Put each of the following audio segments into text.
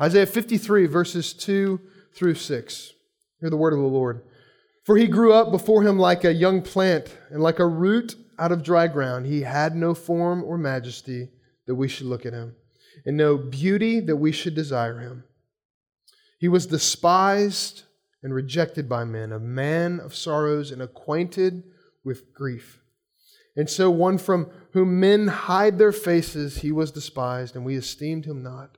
Isaiah 53, verses 2 through 6. Hear the word of the Lord. For he grew up before him like a young plant and like a root out of dry ground. He had no form or majesty that we should look at him, and no beauty that we should desire him. He was despised and rejected by men, a man of sorrows and acquainted with grief. And so, one from whom men hide their faces, he was despised, and we esteemed him not.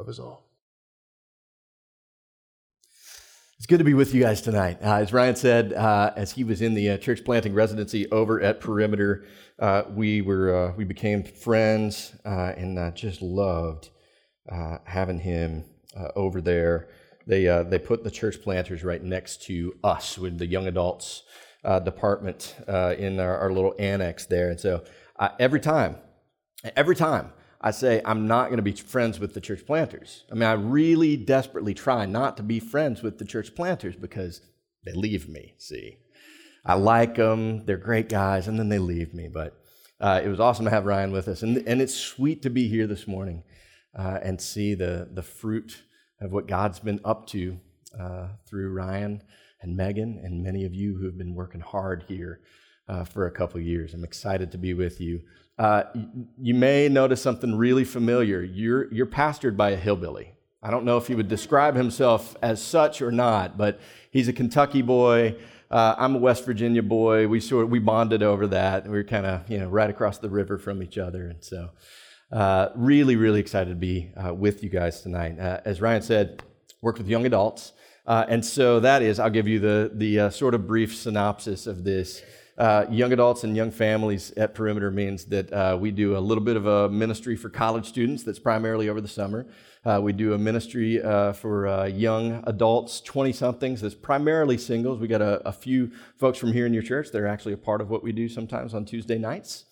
of us all. It's good to be with you guys tonight. Uh, as Ryan said, uh, as he was in the uh, church planting residency over at Perimeter, uh, we were uh, we became friends uh, and just loved having him over there. They they put the church planters right next to us with the young adults department in our, our, little annex there, and so every time, every time I say I'm not going to be friends with the church planters. I mean, I really desperately try not to be friends with the church planters because they leave me, see. I like them, they're great guys, and then they leave me. But uh, it was awesome to have Ryan with us. And, and it's sweet to be here this morning uh, and see the, the fruit of what God's been up to uh, through Ryan and Megan and many of you who have been working hard here uh, for a couple years. I'm excited to be with you. Uh, you may notice something really familiar. You're, you're pastored by a hillbilly. I don't know if he would describe himself as such or not, but he's a Kentucky boy. Uh, I'm a West Virginia boy. We sort of, we bonded over that. We were kind of you know right across the river from each other, and so uh, really really excited to be uh, with you guys tonight. Uh, as Ryan said, work with young adults, uh, and so that is I'll give you the the sort of brief synopsis of this. Uh, young adults and young families at Perimeter means that uh, we do a little bit of a ministry for college students that's primarily over the summer. Uh, we do a ministry uh, for uh, young adults, 20 somethings, that's primarily singles. We got a, a, few folks from here in your church that are actually a part of what we do sometimes on Tuesday nights.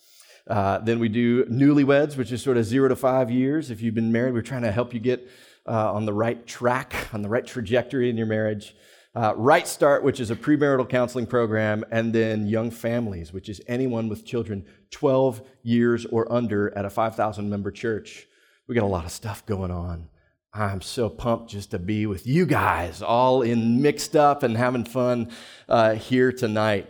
Then we do newlyweds, which is sort of zero to five years. If you've been married, we're trying to help you get on the right track, on the right trajectory in your marriage uh, Right Start, which is a premarital counseling program, and then Young Families, which is anyone with children 12 years or under at a 5,000 member church. We got a lot of stuff going on. I'm so pumped just to be with you guys, all in mixed up and having fun uh, here tonight.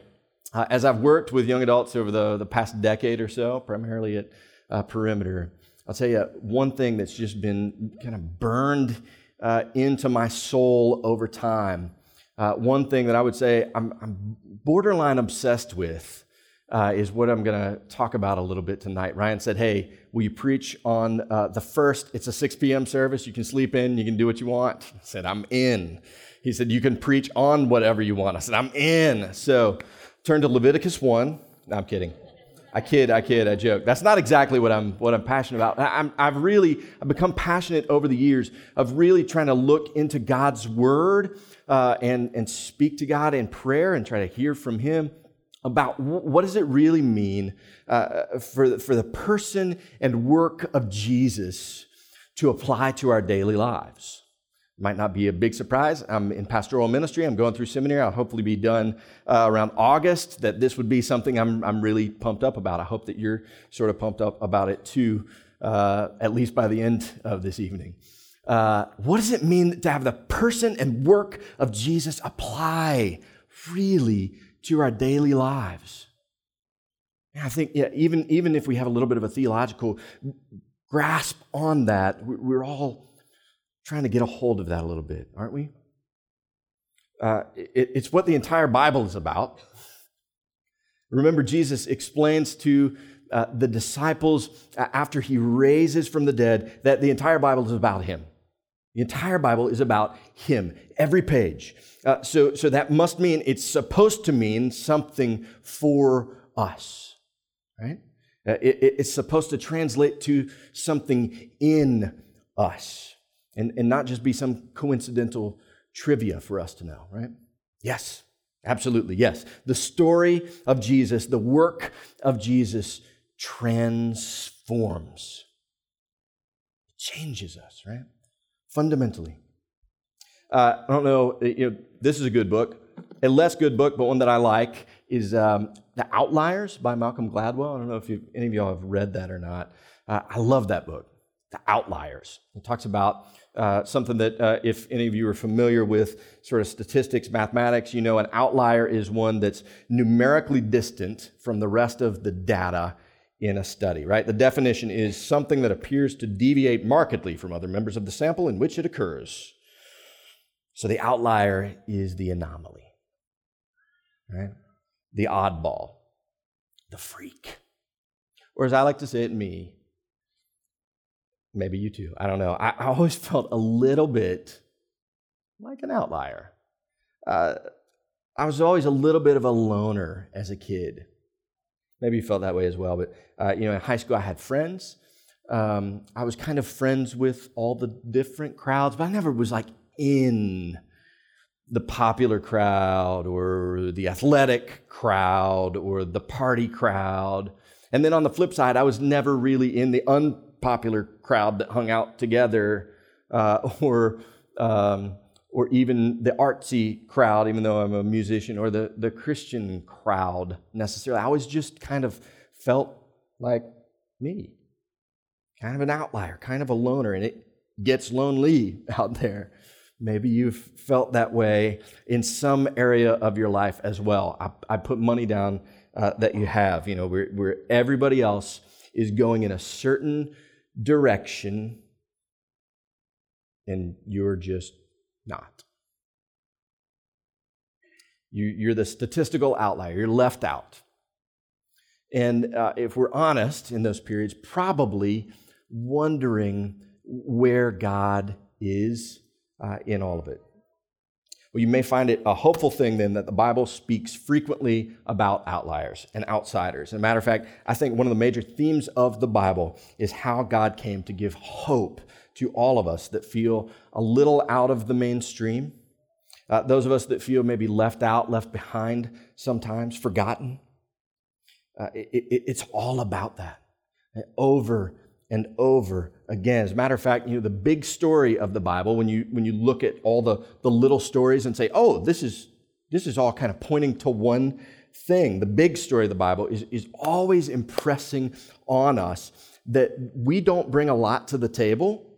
Uh, as I've worked with young adults over the, the past decade or so, primarily at uh, Perimeter, I'll tell you one thing that's just been kind of burned uh, into my soul over time uh, one thing that I would say I'm, I'm borderline obsessed with uh, is what I'm going to talk about a little bit tonight. Ryan said, Hey, will you preach on uh, the first? It's a 6 p.m. service. You can sleep in, you can do what you want. I said, I'm in. He said, You can preach on whatever you want. I said, I'm in. So turn to Leviticus 1. No, I'm kidding. I kid, I kid, I joke. That's not exactly what I'm what I'm passionate about. I'm, I've really I've become passionate over the years of really trying to look into God's Word uh, and, and speak to God in prayer and try to hear from Him about what does it really mean uh, for, for the person and work of Jesus to apply to our daily lives. Might not be a big surprise. I'm in pastoral ministry. I'm going through seminary. I'll hopefully be done uh, around August. That this would be something I'm, I'm really pumped up about. I hope that you're sort of pumped up about it too, uh, at least by the end of this evening. Uh, what does it mean to have the person and work of Jesus apply freely to our daily lives? And I think, yeah, even, even if we have a little bit of a theological grasp on that, we're all trying to get a hold of that a little bit, aren't we? Uh, it, it's what the entire Bible is about. Remember, Jesus explains to uh, the disciples uh, after he raises from the dead that the entire Bible is about him. The entire Bible is about him, every page. Uh, so, so that must mean it's supposed to mean something for us, right? Uh, it, it's supposed to translate to something in us. and, and not just be some coincidental trivia for us to know, right? Yes, absolutely, yes. The story of Jesus, the work of Jesus transforms, changes us, right? Fundamentally. Uh, I don't know, you know, this is a good book. A less good book, but one that I like, is um, The Outliers by Malcolm Gladwell. I don't know if any of y'all have read that or not. Uh, I love that book, The Outliers. It talks about uh, something that, uh, if any of you are familiar with sort of statistics, mathematics, you know an outlier is one that's numerically distant from the rest of the data in a study, right? The definition is something that appears to deviate markedly from other members of the sample in which it occurs. So the outlier is the anomaly, right? The oddball, the freak. Or as I like to say it, me, maybe you too, I don't know. I, I always felt a little bit like an outlier. Uh, I was always a little bit of a loner as a kid. Maybe you felt that way as well, but uh, you know, in high school I had friends. Um, I was kind of friends with all the different crowds, but I never was like in the popular crowd or the athletic crowd or the party crowd. And then on the flip side, I was never really in the unpopular crowd that hung out together uh, or, um, or even the artsy crowd, even though I'm a musician, or the, the Christian crowd necessarily. I always just kind of felt like me, kind of an outlier, kind of a loner, and it gets lonely out there. Maybe you've felt that way in some area of your life as well. I, I put money down uh, that you have, you know, where, where everybody else is going in a certain direction and you're just not. You, you're the statistical outlier, you're left out. And uh, if we're honest in those periods, probably wondering where God is uh, in all of it. Well, you may find it a hopeful thing then that the Bible speaks frequently about outliers and outsiders. As a matter of fact, I think one of the major themes of the Bible is how God came to give hope to all of us that feel a little out of the mainstream, uh, those of us that feel maybe left out, left behind sometimes, forgotten. Uh, it, it, it's all about that. Over and over again. As a matter of fact, you know, the big story of the Bible, when you, when you look at all the, the little stories and say, oh, this is, this is all kind of pointing to one thing, the big story of the Bible is, is always impressing on us that we don't bring a lot to the table,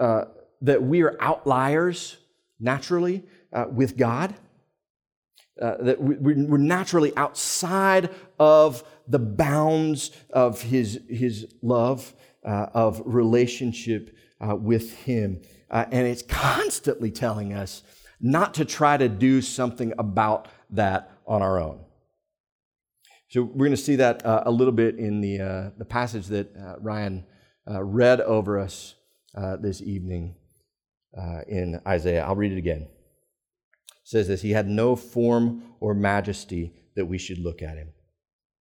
uh, that we are outliers naturally uh, with God. Uh, that we, we're naturally outside of the bounds of his, his love, uh, of relationship uh, with him. And it's constantly telling us not to try to do something about that on our own. So we're going to see that uh, a little bit in the, uh, the passage that uh, Ryan read over us Uh, this evening uh, in Isaiah. I'll read it again. It says this He had no form or majesty that we should look at him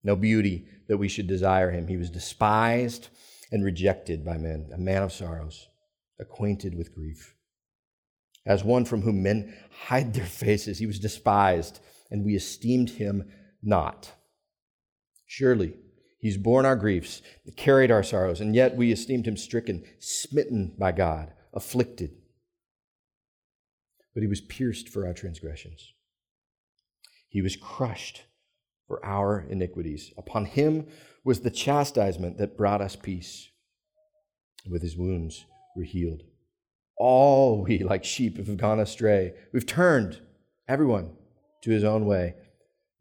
no beauty that we should desire him. He was despised and rejected by men, a man of sorrows, acquainted with grief. As one from whom men hide their faces, he was despised, and we esteemed him not. Surely, he's borne our griefs, carried our sorrows, and yet we esteemed him stricken, smitten by God, afflicted. But he was pierced for our transgressions, he was crushed for our iniquities. Upon him was the chastisement that brought us peace. With his wounds we're healed. All we, like sheep, have gone astray. We've turned, everyone, to his own way,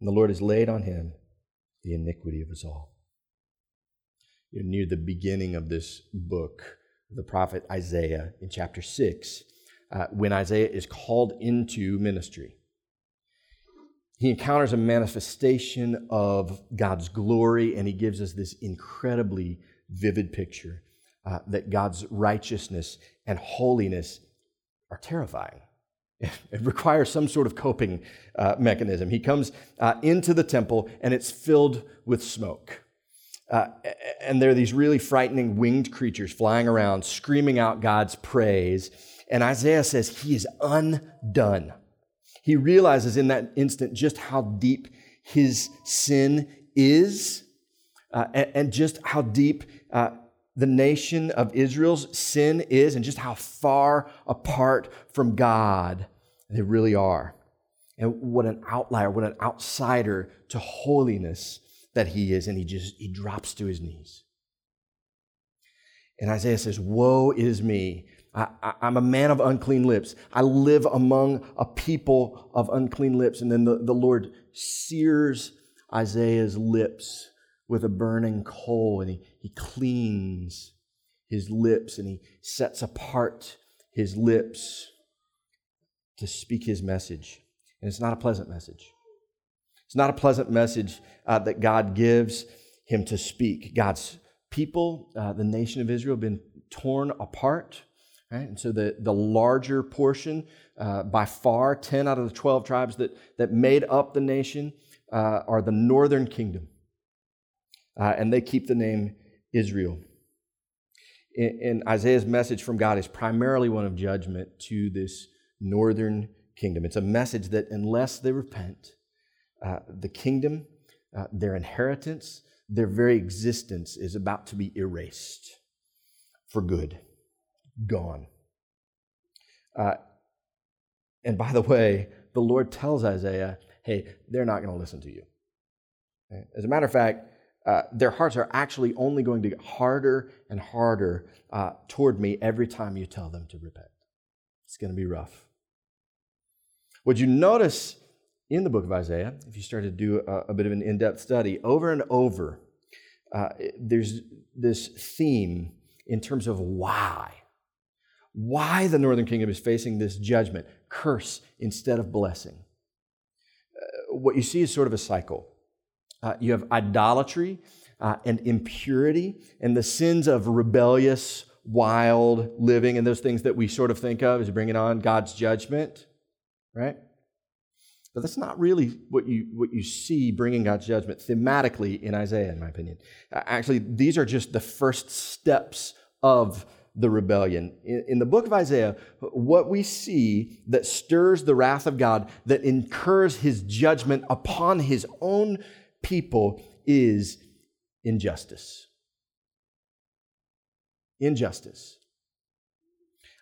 and the Lord has laid on him the iniquity of us all. You're near the beginning of this book, the prophet Isaiah, in chapter 6, uh, when Isaiah is called into ministry he encounters a manifestation of God's glory, and he gives us this incredibly vivid picture uh, that God's righteousness and holiness are terrifying. It requires some sort of coping uh, mechanism. He comes uh, into the temple, and it's filled with smoke. Uh, and there are these really frightening winged creatures flying around, screaming out God's praise. And Isaiah says he is undone. He realizes in that instant just how deep his sin is uh, and, and, just how deep uh, the nation of Israel's sin is and just how far apart from God they really are. And what an outlier, what an outsider to holiness that he is. And he just, he drops to his knees. And Isaiah says, Woe is me. I, am a man of unclean lips. I live among a people of unclean lips. And then the, the Lord sears Isaiah's lips with a burning coal and he, he cleans his lips and he sets apart his lips to speak his message. And it's not a pleasant message. It's not a pleasant message uh, that God gives him to speak. God's people, uh, the nation of Israel, have been torn apart. Right? And so the, the larger portion, uh, by far, 10 out of the 12 tribes that, that made up the nation, uh, are the northern kingdom. Uh, and they keep the name Israel. And Isaiah's message from God is primarily one of judgment to this northern kingdom. It's a message that unless they repent, uh, the kingdom, uh, their inheritance, their very existence is about to be erased for good, gone. Uh, and by the way, the Lord tells Isaiah, hey, they're not going to listen to you. As a matter of fact, uh, their hearts are actually only going to get harder and harder uh, toward me every time you tell them to repent. It's going to be rough. What you notice in the book of Isaiah, if you start to do a, a bit of an in depth study, over and over, uh, there's this theme in terms of why. Why the northern kingdom is facing this judgment, curse instead of blessing. Uh, what you see is sort of a cycle uh, you have idolatry uh, and impurity and the sins of rebellious, wild living and those things that we sort of think of as bringing on God's judgment, right? But that's not really what you, what you see bringing God's judgment thematically in Isaiah, in my opinion. Actually, these are just the first steps of the rebellion. In, in, the book of Isaiah, what we see that stirs the wrath of God, that incurs his judgment upon his own people is injustice. Injustice.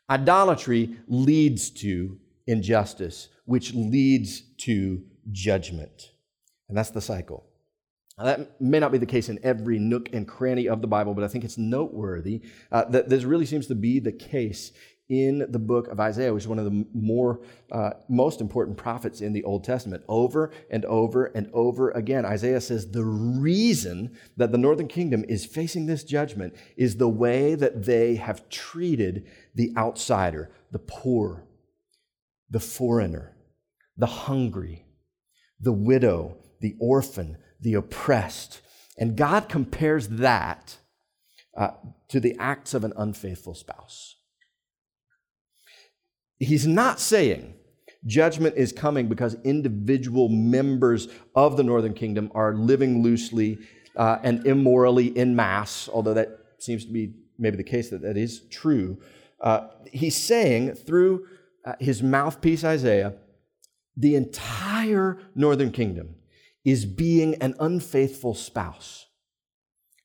Idolatry leads to injustice, which leads to judgment. And that's the cycle. Now, that may not be the case in every nook and cranny of the Bible, but I think it's noteworthy uh, that this really seems to be the case in the book of Isaiah, which is one of the more uh, most important prophets in the Old Testament. Over and over and over again, Isaiah says the reason that the northern kingdom is facing this judgment is the way that they have treated the outsider, the poor, the foreigner, the hungry, the widow, the orphan, the oppressed. And God compares that uh, to the acts of an unfaithful spouse. He's not saying judgment is coming because individual members of the northern kingdom are living loosely uh, and immorally in mass, although that seems to be maybe the case that that is true. Uh, he's saying through uh, his mouthpiece, Isaiah, the entire northern kingdom is being an unfaithful spouse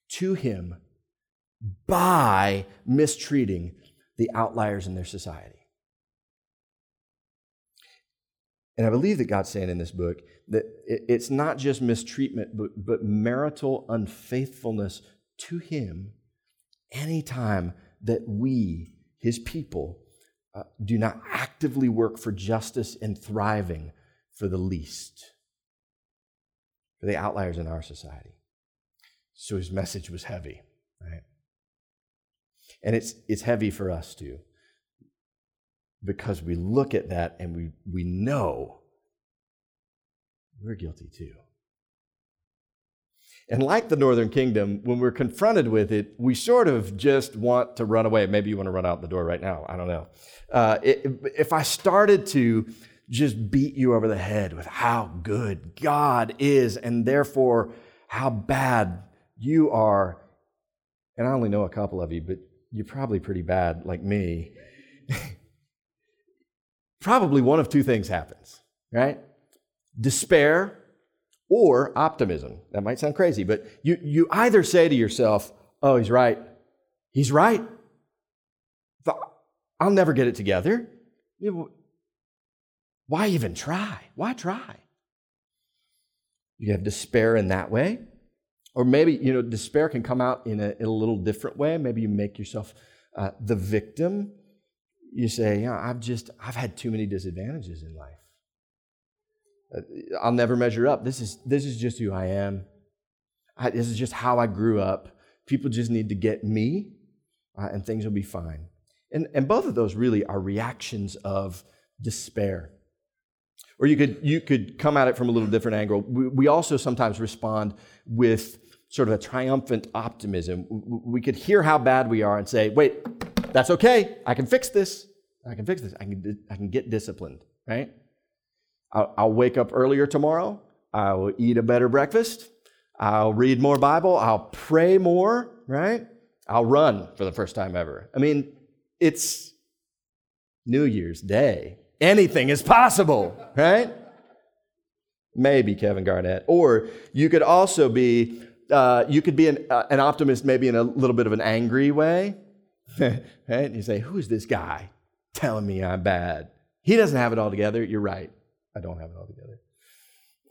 to him by mistreating the outliers in their society. And I believe that God's saying in this book that it's not just mistreatment, but, but marital unfaithfulness to Him anytime that we, His people, uh, do not actively work for justice and thriving for the least, for the outliers in our society. So His message was heavy, right? And it's, it's heavy for us too because we look at that and we, we know we're guilty too. And like the northern kingdom, when we're confronted with it, we sort of just want to run away. Maybe you want to run out the door right now. I don't know. Uh, if I started to just beat you over the head with how good God is and therefore how bad you are, and I only know a couple of you, but you're probably pretty bad like me. probably one of two things happens, right? Despair or optimism. That might sound crazy, but you, you either say to yourself, oh, he's right. He's right. I'll never get it together. Why even try? Why try? You have despair in that way. Or maybe, you know, despair can come out in a, in a little different way. Maybe you make yourself uh, the victim. You say, you know, I've just, I've had too many disadvantages in life. Uh, I'll never measure up. This is, this is just who I am. I, this is just how I grew up. People just need to get me, uh, and things will be fine. And, and both of those really are reactions of despair. Or you could, you could come at it from a little different angle. We, we also sometimes respond with sort of a triumphant optimism. We could hear how bad we are and say, wait, that's okay. I can fix this. I can fix this. I can, I can get disciplined, right? I'll, I'll wake up earlier tomorrow. I'll eat a better breakfast. I'll read more Bible. I'll pray more, right? I'll run for the first time ever. I mean, it's New Year's Day. Anything is possible, right? Maybe Kevin Garnett. Or you could also be, uh, you could be an, uh, an optimist maybe in a little bit of an angry way. right? You say, who's this guy telling me I'm bad? He doesn't have it all together. You're right. I don't have it all together.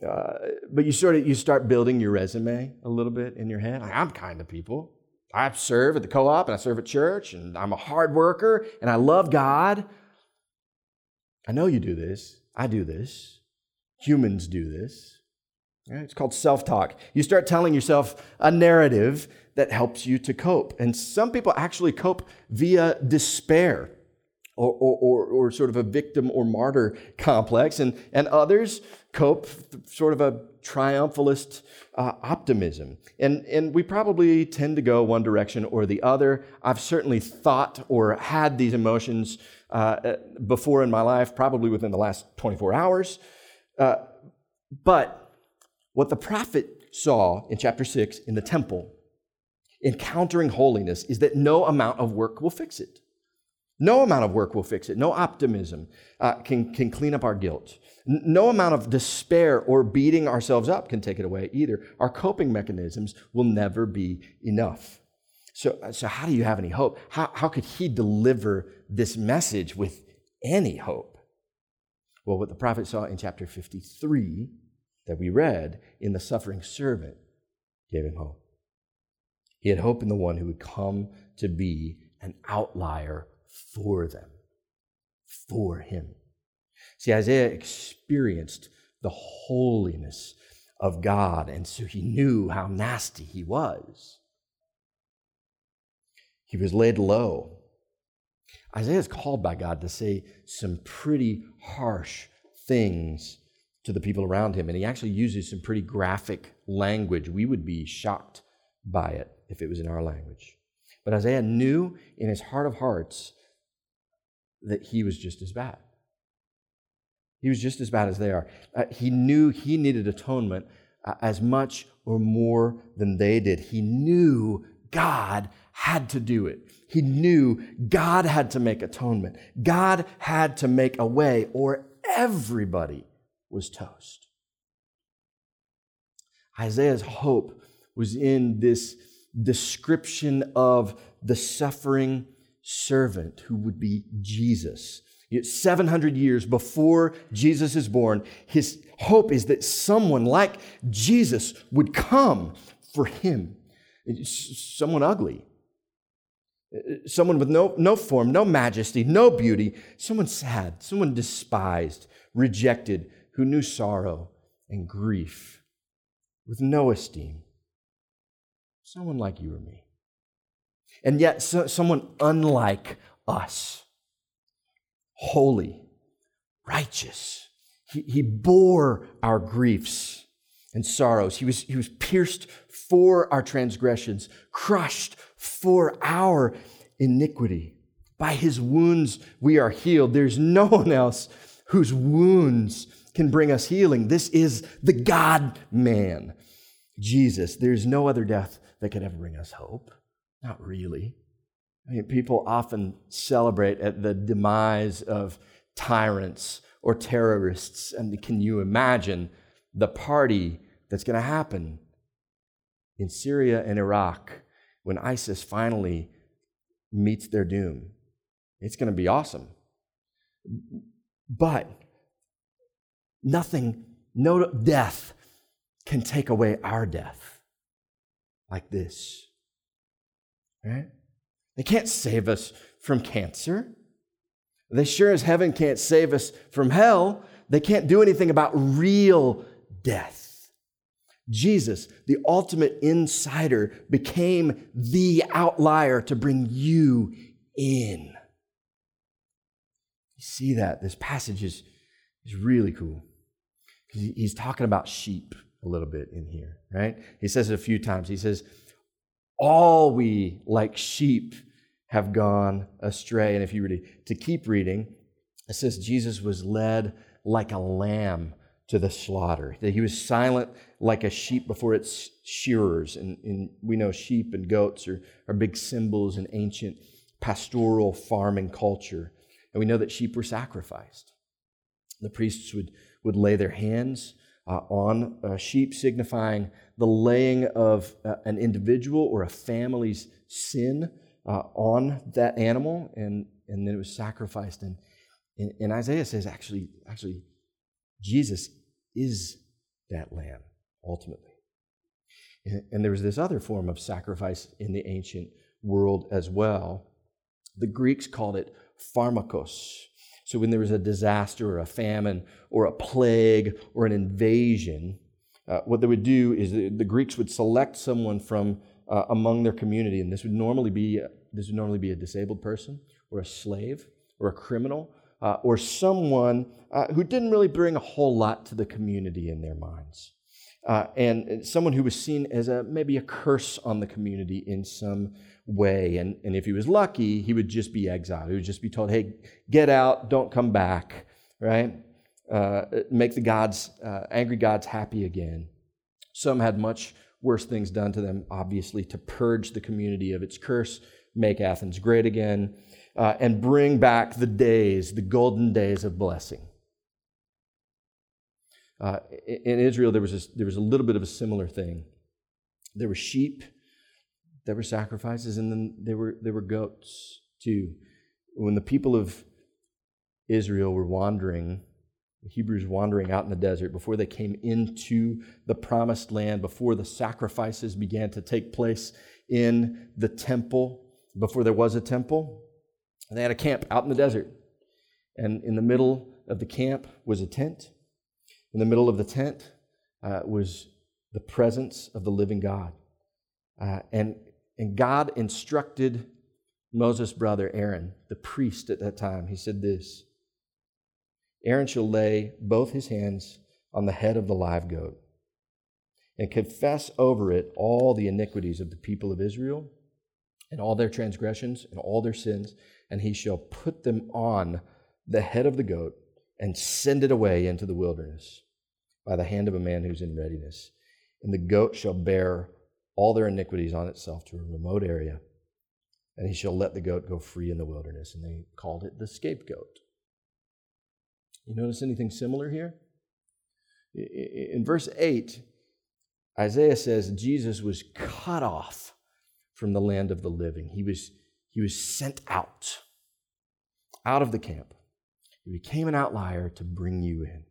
Uh, but you sort of you start building your resume a little bit in your head. Like, I'm kind of people. I serve at the co-op and I serve at church and I'm a hard worker and I love God. I know you do this. I do this. Humans do this. It's called self talk. You start telling yourself a narrative that helps you to cope. And some people actually cope via despair or, or, or, sort of a victim or martyr complex, and, and others cope sort of a triumphalist uh, optimism. And, and we probably tend to go one direction or the other. I've certainly thought or had these emotions uh, before in my life, probably within the last 24 hours. Uh, but what the prophet saw in chapter 6 in the temple, encountering holiness, is that no amount of work will fix it. No amount of work will fix it. No optimism uh, can, can clean up our guilt. No amount of despair or beating ourselves up can take it away either. Our coping mechanisms will never be enough. So, so how do you have any hope? How, how could he deliver this message with any hope? Well, what the prophet saw in chapter 53 that we read in the suffering servant gave him hope. He had hope in the one who would come to be an outlier for them, for him. See, Isaiah experienced the holiness of God, and so he knew how nasty he was. He was laid low. Isaiah is called by God to say some pretty harsh things to the people around him, and he actually uses some pretty graphic language. We would be shocked by it if it was in our language. But Isaiah knew in his heart of hearts that he was just as bad. He was just as bad as they are. Uh, he knew he needed atonement uh, as much or more than they did. He knew God had to do it. He knew God had to make atonement. God had to make a way, or everybody was toast. Isaiah's hope was in this description of the suffering servant who would be Jesus. 700 years before Jesus is born, his hope is that someone like Jesus would come for him. Someone ugly, uh, uh, someone with no, no form, no majesty, no beauty, someone sad, someone despised, rejected, who knew sorrow and grief with no esteem. Someone like you or me and yet so, someone unlike us holy, righteous. He, he bore our griefs and sorrows. He was, he was pierced for our transgressions, crushed for our iniquity. By his wounds we are healed. There's no one else whose wounds can bring us healing. This is the God man, Jesus. There's no other death that could ever bring us hope. Not really. I mean, people often celebrate at the demise of tyrants or terrorists. And can you imagine the party that's going to happen in Syria and Iraq when ISIS finally meets their doom? It's going to be awesome. But nothing, no death can take away our death like this. Right? They can't save us from cancer. They sure as heaven can't save us from hell. They can't do anything about real death. Jesus, the ultimate insider, became the outlier to bring you in. You see that? This passage is, is really cool. He's talking about sheep a little bit in here, right? He says it a few times. He says, All we like sheep have gone astray. And if you were to, keep reading, it says Jesus was led like a lamb to the slaughter, that he was silent like a sheep before its shearers. And, and we know sheep and goats are, are big symbols in ancient pastoral farming culture. And we know that sheep were sacrificed. The priests would, would lay their hands uh, on a sheep, signifying the laying of uh, an individual or a family's sin uh, on that animal, and, and then it was sacrificed. And, and, and Isaiah says, actually, actually, Jesus is that lamb, ultimately. And, and there was this other form of sacrifice in the ancient world as well. The Greeks called it pharmakos. So when there was a disaster or a famine or a plague or an invasion, uh, what they would do is the, the Greeks would select someone from uh, among their community, and this would normally be this would normally be a disabled person or a slave or a criminal uh, or someone uh, who didn't really bring a whole lot to the community in their minds. Uh, and someone who was seen as a, maybe a curse on the community in some way. And, and if he was lucky, he would just be exiled. He would just be told, hey, get out, don't come back, right? Uh, make the gods, uh, angry gods happy again. Some had much worse things done to them, obviously, to purge the community of its curse, make Athens great again, uh, and bring back the days, the golden days of blessing. Uh, in Israel, there was, a, there was a little bit of a similar thing. There were sheep there were sacrifices, and then there were, there were goats too. When the people of Israel were wandering, the Hebrews wandering out in the desert, before they came into the promised land, before the sacrifices began to take place in the temple, before there was a temple, they had a camp out in the desert. And in the middle of the camp was a tent. In the middle of the tent uh, was the presence of the living God. Uh, and and God instructed Moses' brother Aaron, the priest at that time. He said this Aaron shall lay both his hands on the head of the live goat and confess over it all the iniquities of the people of Israel and all their transgressions and all their sins, and he shall put them on the head of the goat and send it away into the wilderness by the hand of a man who's in readiness. And the goat shall bear all their iniquities on itself to a remote area, and he shall let the goat go free in the wilderness. And they called it the scapegoat. You notice anything similar here? In verse 8, Isaiah says Jesus was cut off from the land of the living. He was, he was sent out, out of the camp. He became an outlier to bring you in.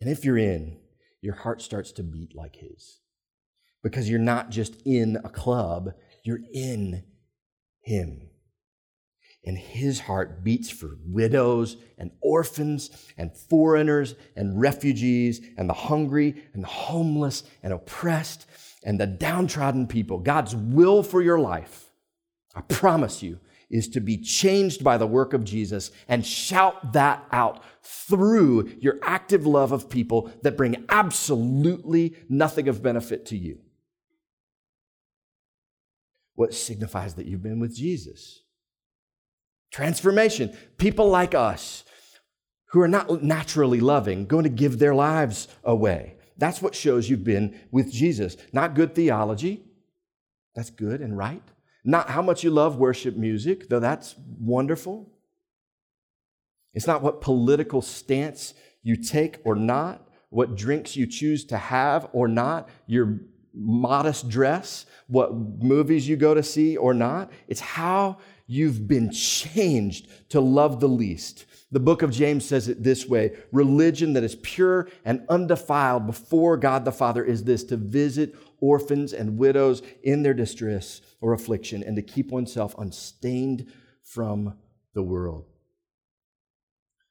And if you're in, your heart starts to beat like his because you're not just in a club, you're in Him. And His heart beats for widows and orphans and foreigners and refugees and the hungry and the homeless and oppressed and the downtrodden people. God's will for your life, I promise you, is to be changed by the work of Jesus and shout that out through your active love of people that bring absolutely nothing of benefit to you what signifies that you've been with Jesus. Transformation. People like us who are not naturally loving going to give their lives away. That's what shows you've been with Jesus. Not good theology, That's good and right. Not how much you love worship music, though that's wonderful. It's not what political stance you take or not, what drinks you choose to have or not, your modest dress, what movies you go to see or not. It's how you've been changed to love the least. The book of James says it this way religion that is pure and undefiled before God the Father is this to visit orphans and widows in their distress or affliction and to keep oneself unstained from the world.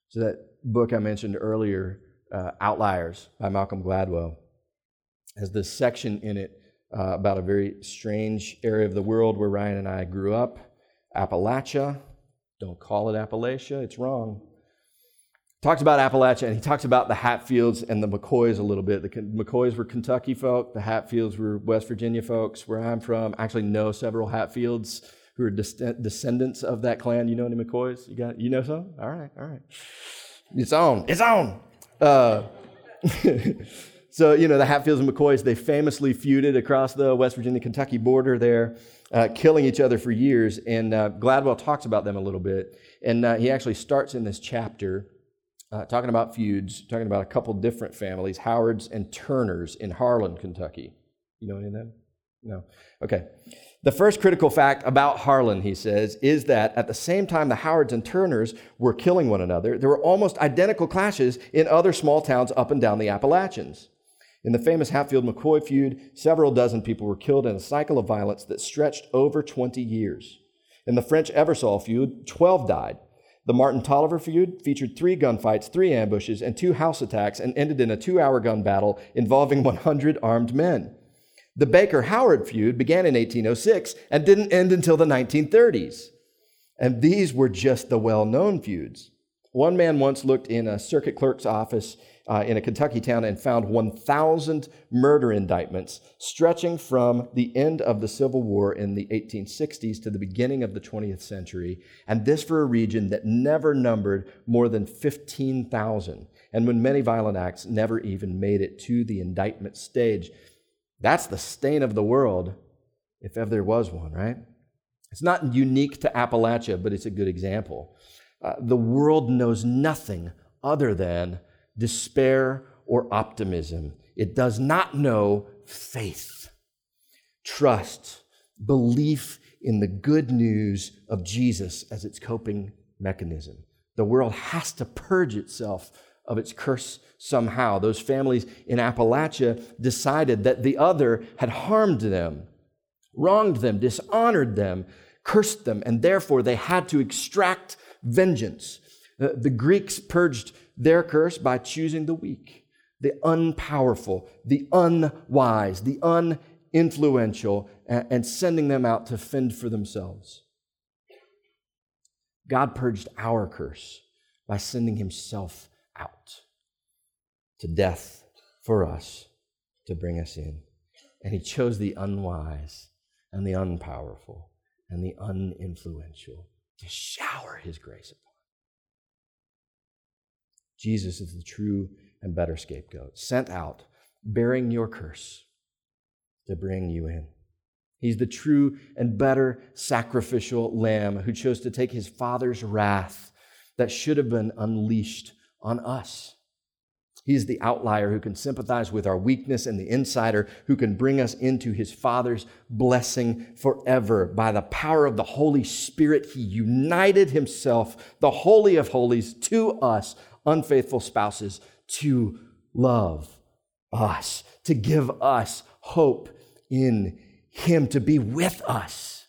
So, that book I mentioned earlier, uh, Outliers by Malcolm Gladwell, has this section in it uh, about a very strange area of the world where Ryan and I grew up Appalachia. Don't call it Appalachia, it's wrong. Talks about Appalachia and he talks about the Hatfields and the McCoys a little bit. The McCoys were Kentucky folk, the Hatfields were West Virginia folks, where I'm from. I actually know several Hatfields who are descendants of that clan. You know any McCoys? You got you know some? All right, all right. It's on. It's on. Uh, so you know the Hatfields and McCoys. They famously feuded across the West Virginia Kentucky border there uh, killing each other for years. And uh, Gladwell talks about them a little bit. And uh, he actually starts in this chapter uh, talking about feuds, talking about a couple different families, Howards and Turners in Harlan, Kentucky. You know any of them? No. Okay. The first critical fact about Harlan, he says, is that at the same time the Howards and Turners were killing one another, there were almost identical clashes in other small towns up and down the Appalachians. In the famous Hatfield McCoy feud, several dozen people were killed in a cycle of violence that stretched over 20 years. In the French Eversole feud, 12 died. The Martin Tolliver feud featured three gunfights, three ambushes, and two house attacks and ended in a two hour gun battle involving 100 armed men. The Baker Howard feud began in 1806 and didn't end until the 1930s. And these were just the well known feuds. One man once looked in a circuit clerk's office uh, in a Kentucky town and found 1,000 murder indictments stretching from the end of the Civil War in the 1860s to the beginning of the 20th century, and this for a region that never numbered more than 15,000, and when many violent acts never even made it to the indictment stage. That's the stain of the world, if ever there was one, right? It's not unique to Appalachia, but it's a good example. Uh, the world knows nothing other than despair, or optimism. It does not know faith, trust, belief in the good news of Jesus as its coping mechanism. The world has to purge itself of its curse somehow. Those families in Appalachia decided that the other had harmed them, wronged them, dishonored them, cursed them, and therefore they had to extract vengeance. Uh, the Greeks purged their curse by choosing the weak, the unpowerful, the unwise, the uninfluential, and sending them out to fend for themselves. God purged our curse by sending himself out to death for us to bring us in. And he chose the unwise and the unpowerful and the uninfluential to shower his grace upon. Jesus is the true and better scapegoat, sent out, bearing your curse to bring you in. He's the true and better sacrificial lamb who chose to take his father's wrath that should have been unleashed on us. He's the outlier who can sympathize with our weakness and the insider who can bring us into his Father's blessing forever. By the power of the Holy Spirit, he united himself, the Holy of Holies, to us unfaithful spouses to love us, to give us hope in Him, to be with us,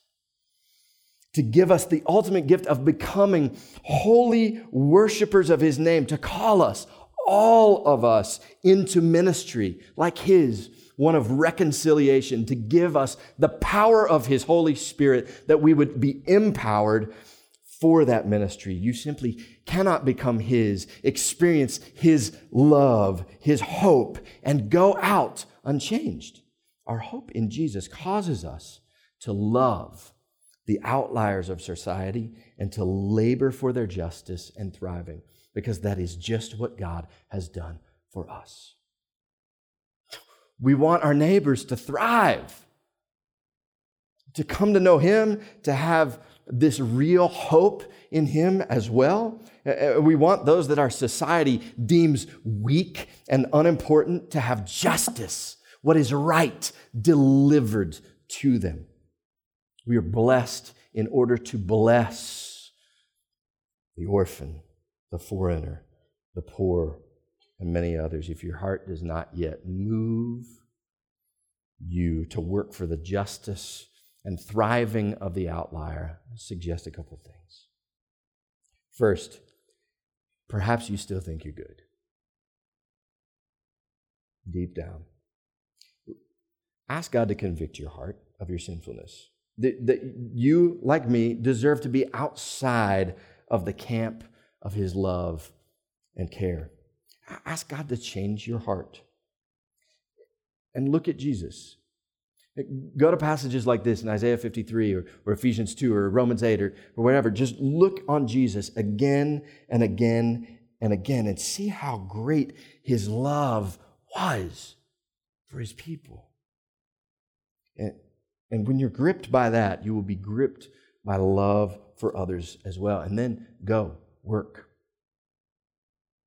to give us the ultimate gift of becoming holy worshipers of His name, to call us, all of us, into ministry like His one of reconciliation, to give us the power of His Holy Spirit that we would be empowered for that ministry. You simply cannot become His, experience His love, His hope, and go out unchanged. Our hope in Jesus causes us to love the outliers of society and to labor for their justice and thriving, because that is just what God has done for us. We want our neighbors to thrive. to come to know Him, to have this real hope in Him as well. Uh, uh, we want those that our society deems weak and unimportant to have justice, what is right, delivered to them. We are blessed in order to bless the orphan, the foreigner, the poor, and many others. If your heart does not yet move you to work for the justice and thriving of the outlier, suggest a couple things. First, perhaps you still think you're good. Deep down. Ask God to convict your heart of your sinfulness. That, that you, like me, deserve to be outside of the camp of His love and care. Ask God to change your heart. And look at Jesus. Go to passages like this in Isaiah 53 or, or Ephesians 2 or Romans 8 or, or whatever. Just look on Jesus again and again and again and see how great his love was for his people. And, and when you're gripped by that, you will be gripped by love for others as well. And then go, work.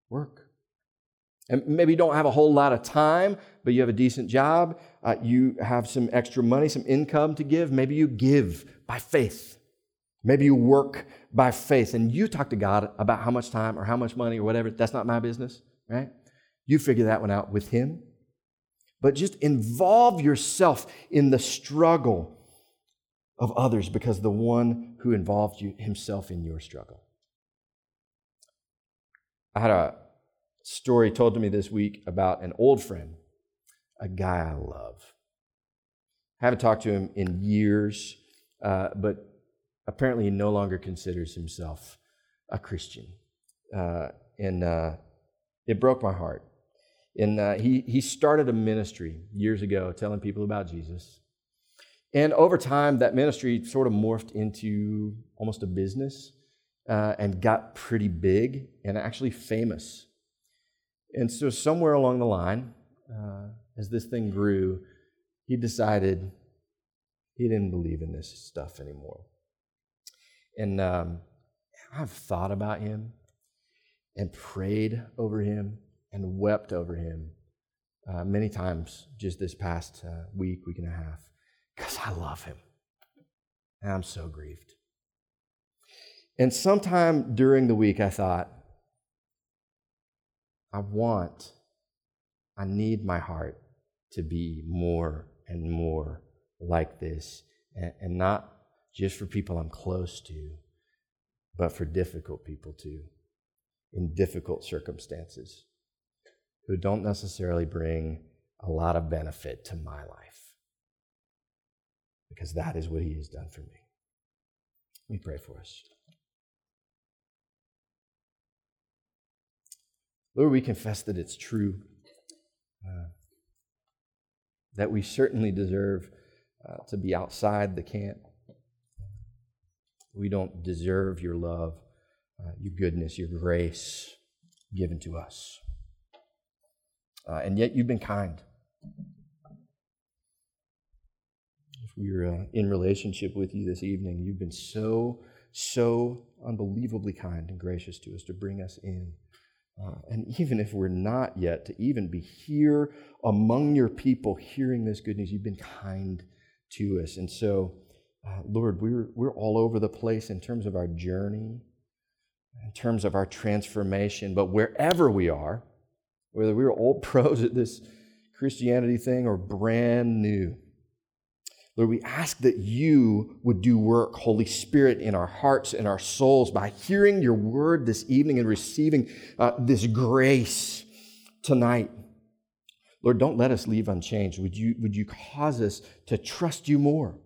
Work. And maybe you don't have a whole lot of time, but you have a decent job. Uh, you have some extra money, some income to give. Maybe you give by faith. Maybe you work by faith. And you talk to God about how much time or how much money or whatever. That's not my business, right? You figure that one out with Him. But just involve yourself in the struggle of others because the one who involved you himself in your struggle. I had a story told to me this week about an old friend, a guy I love. I haven't talked to him in years, uh, but apparently he no longer considers himself a Christian. Uh, and uh, it broke my heart. And uh, he, he started a ministry years ago telling people about Jesus. And over time, that ministry sort of morphed into almost a business uh, and got pretty big and actually famous. And so, somewhere along the line, uh, as this thing grew, he decided he didn't believe in this stuff anymore. And um, I've thought about him and prayed over him and wept over him uh, many times just this past uh, week, week and a half, because I love him. And I'm so grieved. And sometime during the week, I thought, I want, I need my heart to be more and more like this, and, and not just for people I'm close to, but for difficult people too, in difficult circumstances, who don't necessarily bring a lot of benefit to my life. Because that is what He has done for me. Let me pray for us. Lord, we confess that it's true, uh, that we certainly deserve uh, to be outside the camp. We don't deserve your love, uh, your goodness, your grace given to us. Uh, and yet you've been kind. If we're uh, in relationship with you this evening, you've been so, so unbelievably kind and gracious to us to bring us in. Uh, and even if we're not yet, to even be here among your people hearing this good news, you've been kind to us. And so, uh, Lord, we're, we're all over the place in terms of our journey, in terms of our transformation. But wherever we are, whether we're old pros at this Christianity thing or brand new, Lord, we ask that you would do work, Holy Spirit, in our hearts and our souls by hearing your word this evening and receiving uh, this grace tonight. Lord, don't let us leave unchanged. Would you, would you cause us to trust you more?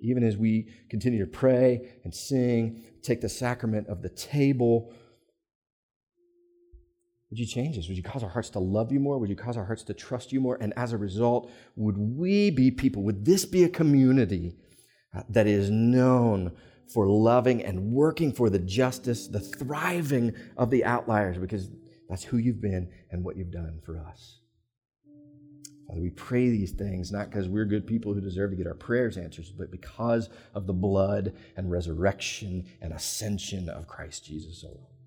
Even as we continue to pray and sing, take the sacrament of the table, would you change us? Would you cause our hearts to love you more? Would you cause our hearts to trust you more? And as a result, would we be people? Would this be a community uh, that is known for loving and working for the justice, the thriving of the outliers? Because that's who you've been and what you've done for us. Father, we pray these things not because we're good people who deserve to get our prayers answered, but because of the blood and resurrection and ascension of Christ Jesus alone.